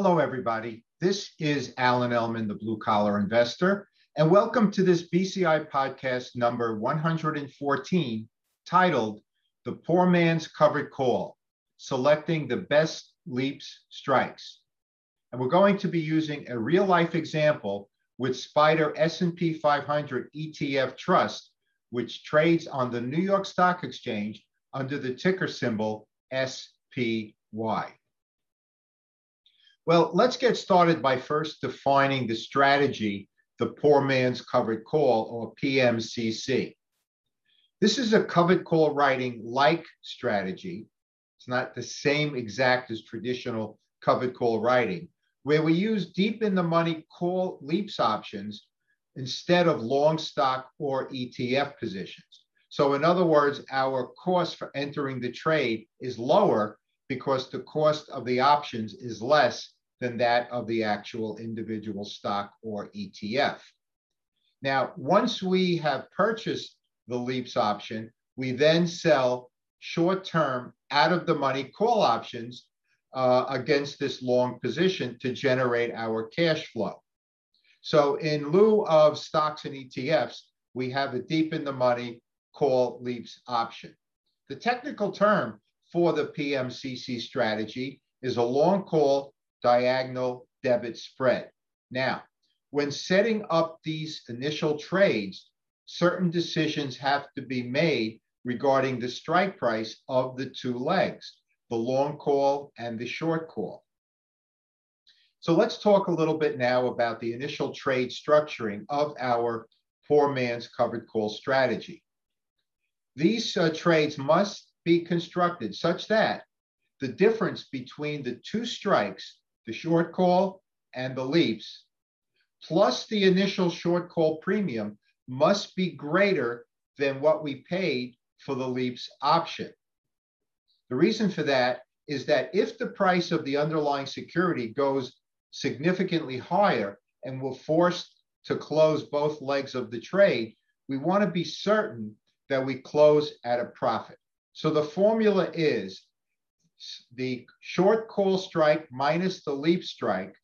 Hello, everybody. This is Alan Ellman, the blue collar investor, and welcome to this BCI podcast number 114 titled The Poor Man's Covered Call Selecting the Best Leaps Strikes. And we're going to be using a real life example with SPDR S&P 500 ETF Trust, which trades on the New York Stock Exchange under the ticker symbol SPY. Well, let's get started by first defining the strategy, the poor man's covered call or PMCC. This is a covered call writing like strategy. It's not the same exact as traditional covered call writing, where we use deep in the money call leaps options instead of long stock or ETF positions. So, in other words, our cost for entering the trade is lower because the cost of the options is less than that of the actual individual stock or ETF. Now, once we have purchased the LEAPS option, we then sell short term out of the money call options uh, against this long position to generate our cash flow. So, in lieu of stocks and ETFs, we have a deep in the money call LEAPS option. The technical term for the PMCC strategy is a long call diagonal debit spread. Now, when setting up these initial trades, certain decisions have to be made regarding the strike price of the two legs, the long call and the short call. So let's talk a little bit now about the initial trade structuring of our poor man's covered call strategy. These uh, trades must be constructed such that the difference between the two strikes the short call and the leaps, plus the initial short call premium must be greater than what we paid for the leaps option. The reason for that is that if the price of the underlying security goes significantly higher and we're forced to close both legs of the trade, we want to be certain that we close at a profit. So the formula is the short call strike minus the leap strike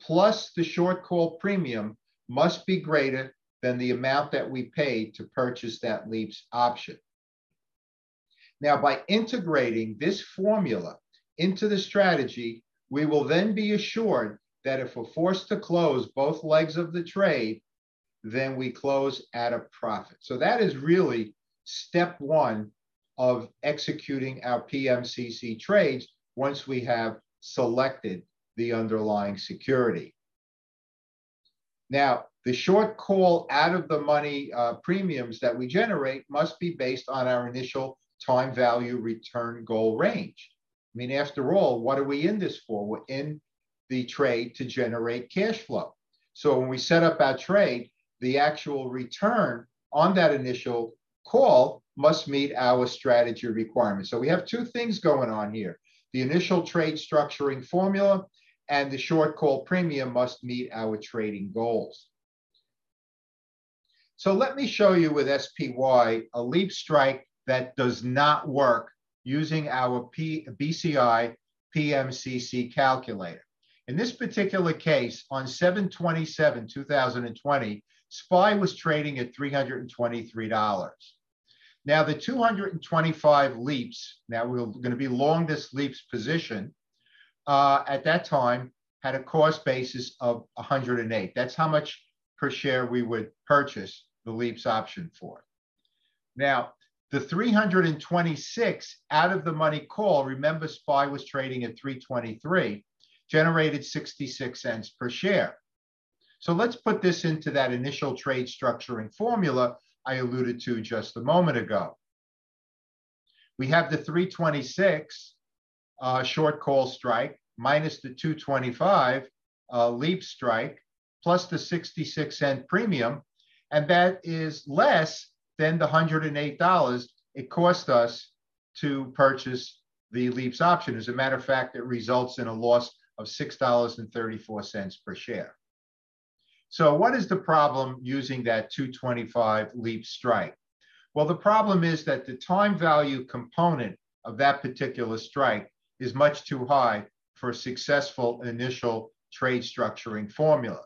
plus the short call premium must be greater than the amount that we paid to purchase that leaps option. Now, by integrating this formula into the strategy, we will then be assured that if we're forced to close both legs of the trade, then we close at a profit. So that is really step one of executing our PMCC trades once we have selected the underlying security. Now, the short call out of the money uh, premiums that we generate must be based on our initial time value return goal range. I mean, after all, what are we in this for? We're in the trade to generate cash flow. So when we set up our trade, the actual return on that initial call must meet our strategy requirements. So we have two things going on here. The initial trade structuring formula and the short call premium must meet our trading goals. So let me show you with SPY a leap strike that does not work using our P BCI PMCC calculator. In this particular case, on 727, 2020, SPY was trading at $323. Now the 225 leaps, now we're going to be long this leaps position, uh, at that time had a cost basis of 108. That's how much per share we would purchase the leaps option for. Now, the 326 out of the money call, remember SPY was trading at 323, generated 66 cents per share. So let's put this into that initial trade structuring formula I alluded to just a moment ago. We have the 326 uh, short call strike minus the 225 uh, leap strike plus the 66 cent premium, and that is less than the $108 it cost us to purchase the leaps option. As a matter of fact, it results in a loss of $6.34 per share. So what is the problem using that 225 leap strike? Well, the problem is that the time value component of that particular strike is much too high for a successful initial trade structuring formula.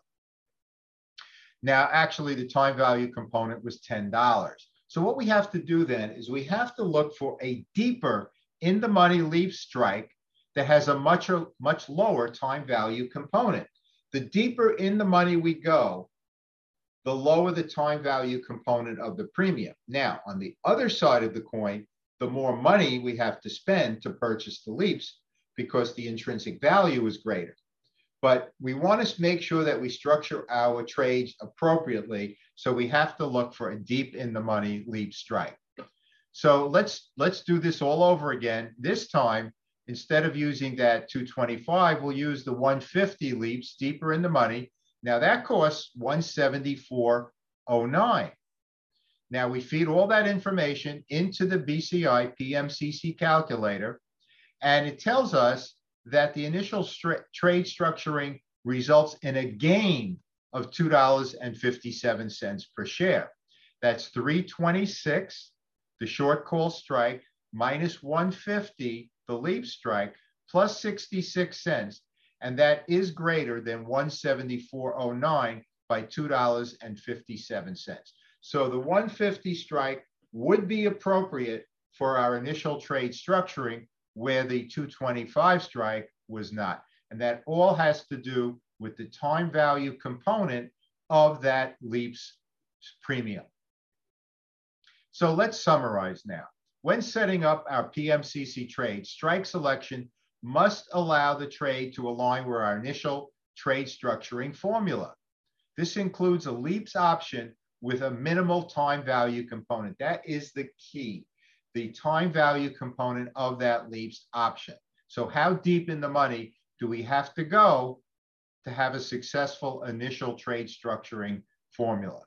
Now, actually, the time value component was $10. So what we have to do then is we have to look for a deeper in the money leap strike that has a much, much lower time value component. The deeper in the money we go, the lower the time value component of the premium. Now, on the other side of the coin, the more money we have to spend to purchase the leaps because the intrinsic value is greater. But we want to make sure that we structure our trades appropriately. So we have to look for a deep in the money leap strike. So let's let's do this all over again. This time, instead of using that 225, we'll use the 150 leaps deeper in the money. Now that costs 174.09. Now we feed all that information into the BCI PMCC calculator, and it tells us that the initial trade structuring results in a gain of $2.57 per share. That's 326, the short call strike, minus 150, the leap strike, plus 66 cents. And that is greater than 174.09 by $2.57. So the 150 strike would be appropriate for our initial trade structuring where the 225 strike was not. And that all has to do with the time value component of that leaps premium. So let's summarize now. When setting up our PMCC trade, strike selection must allow the trade to align with our initial trade structuring formula. This includes a leaps option with a minimal time value component. That is the key the time value component of that leaps option. So how deep in the money do we have to go to have a successful initial trade structuring formula?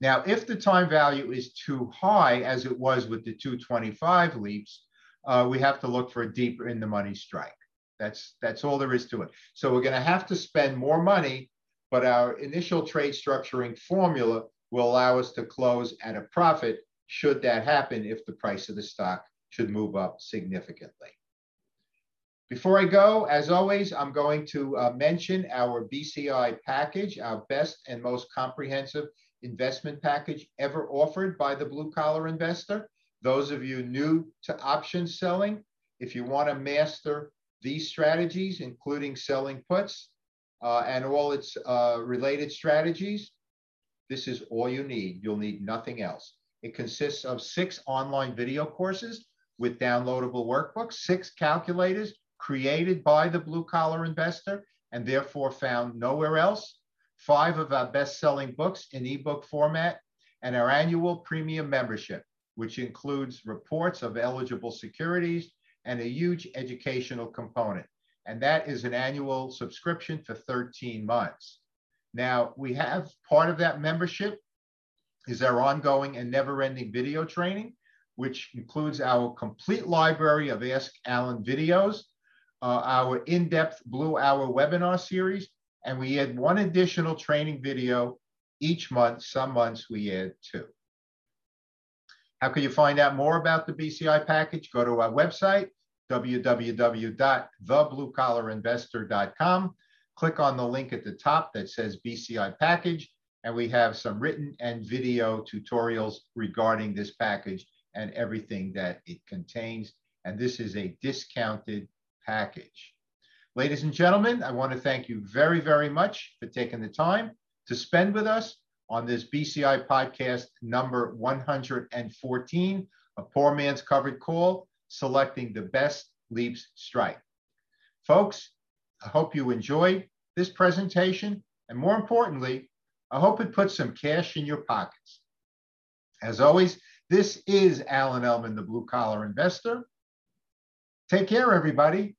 Now, if the time value is too high, as it was with the 225 leaps, uh, we have to look for a deeper in the money strike. That's, that's all there is to it. So we're going to have to spend more money, but our initial trade structuring formula will allow us to close at a profit should that happen if the price of the stock should move up significantly. Before I go, as always, I'm going to uh, mention our BCI package, our best and most comprehensive investment package ever offered by the blue collar investor. Those of you new to option selling, if you want to master these strategies, including selling puts uh, and all its uh, related strategies, this is all you need. You'll need nothing else. It consists of six online video courses with downloadable workbooks, six calculators created by the blue collar investor and therefore found nowhere else, five of our best selling books in ebook format, and our annual premium membership, which includes reports of eligible securities and a huge educational component. And that is an annual subscription for 13 months. Now, we have part of that membership is our ongoing and never-ending video training, which includes our complete library of Ask Alan videos, uh, our in-depth Blue Hour webinar series, and we add one additional training video each month. Some months we add two. How can you find out more about the BCI package? Go to our website, www.thebluecollarinvestor.com. Click on the link at the top that says BCI package and we have some written and video tutorials regarding this package and everything that it contains. And this is a discounted package. Ladies and gentlemen, I want to thank you very, very much for taking the time to spend with us on this BCI podcast number 114, a poor man's covered call, selecting the best leaps strike. Folks, I hope you enjoyed this presentation. And more importantly, I hope it puts some cash in your pockets. As always, this is Alan Ellman, the blue collar investor. Take care, everybody.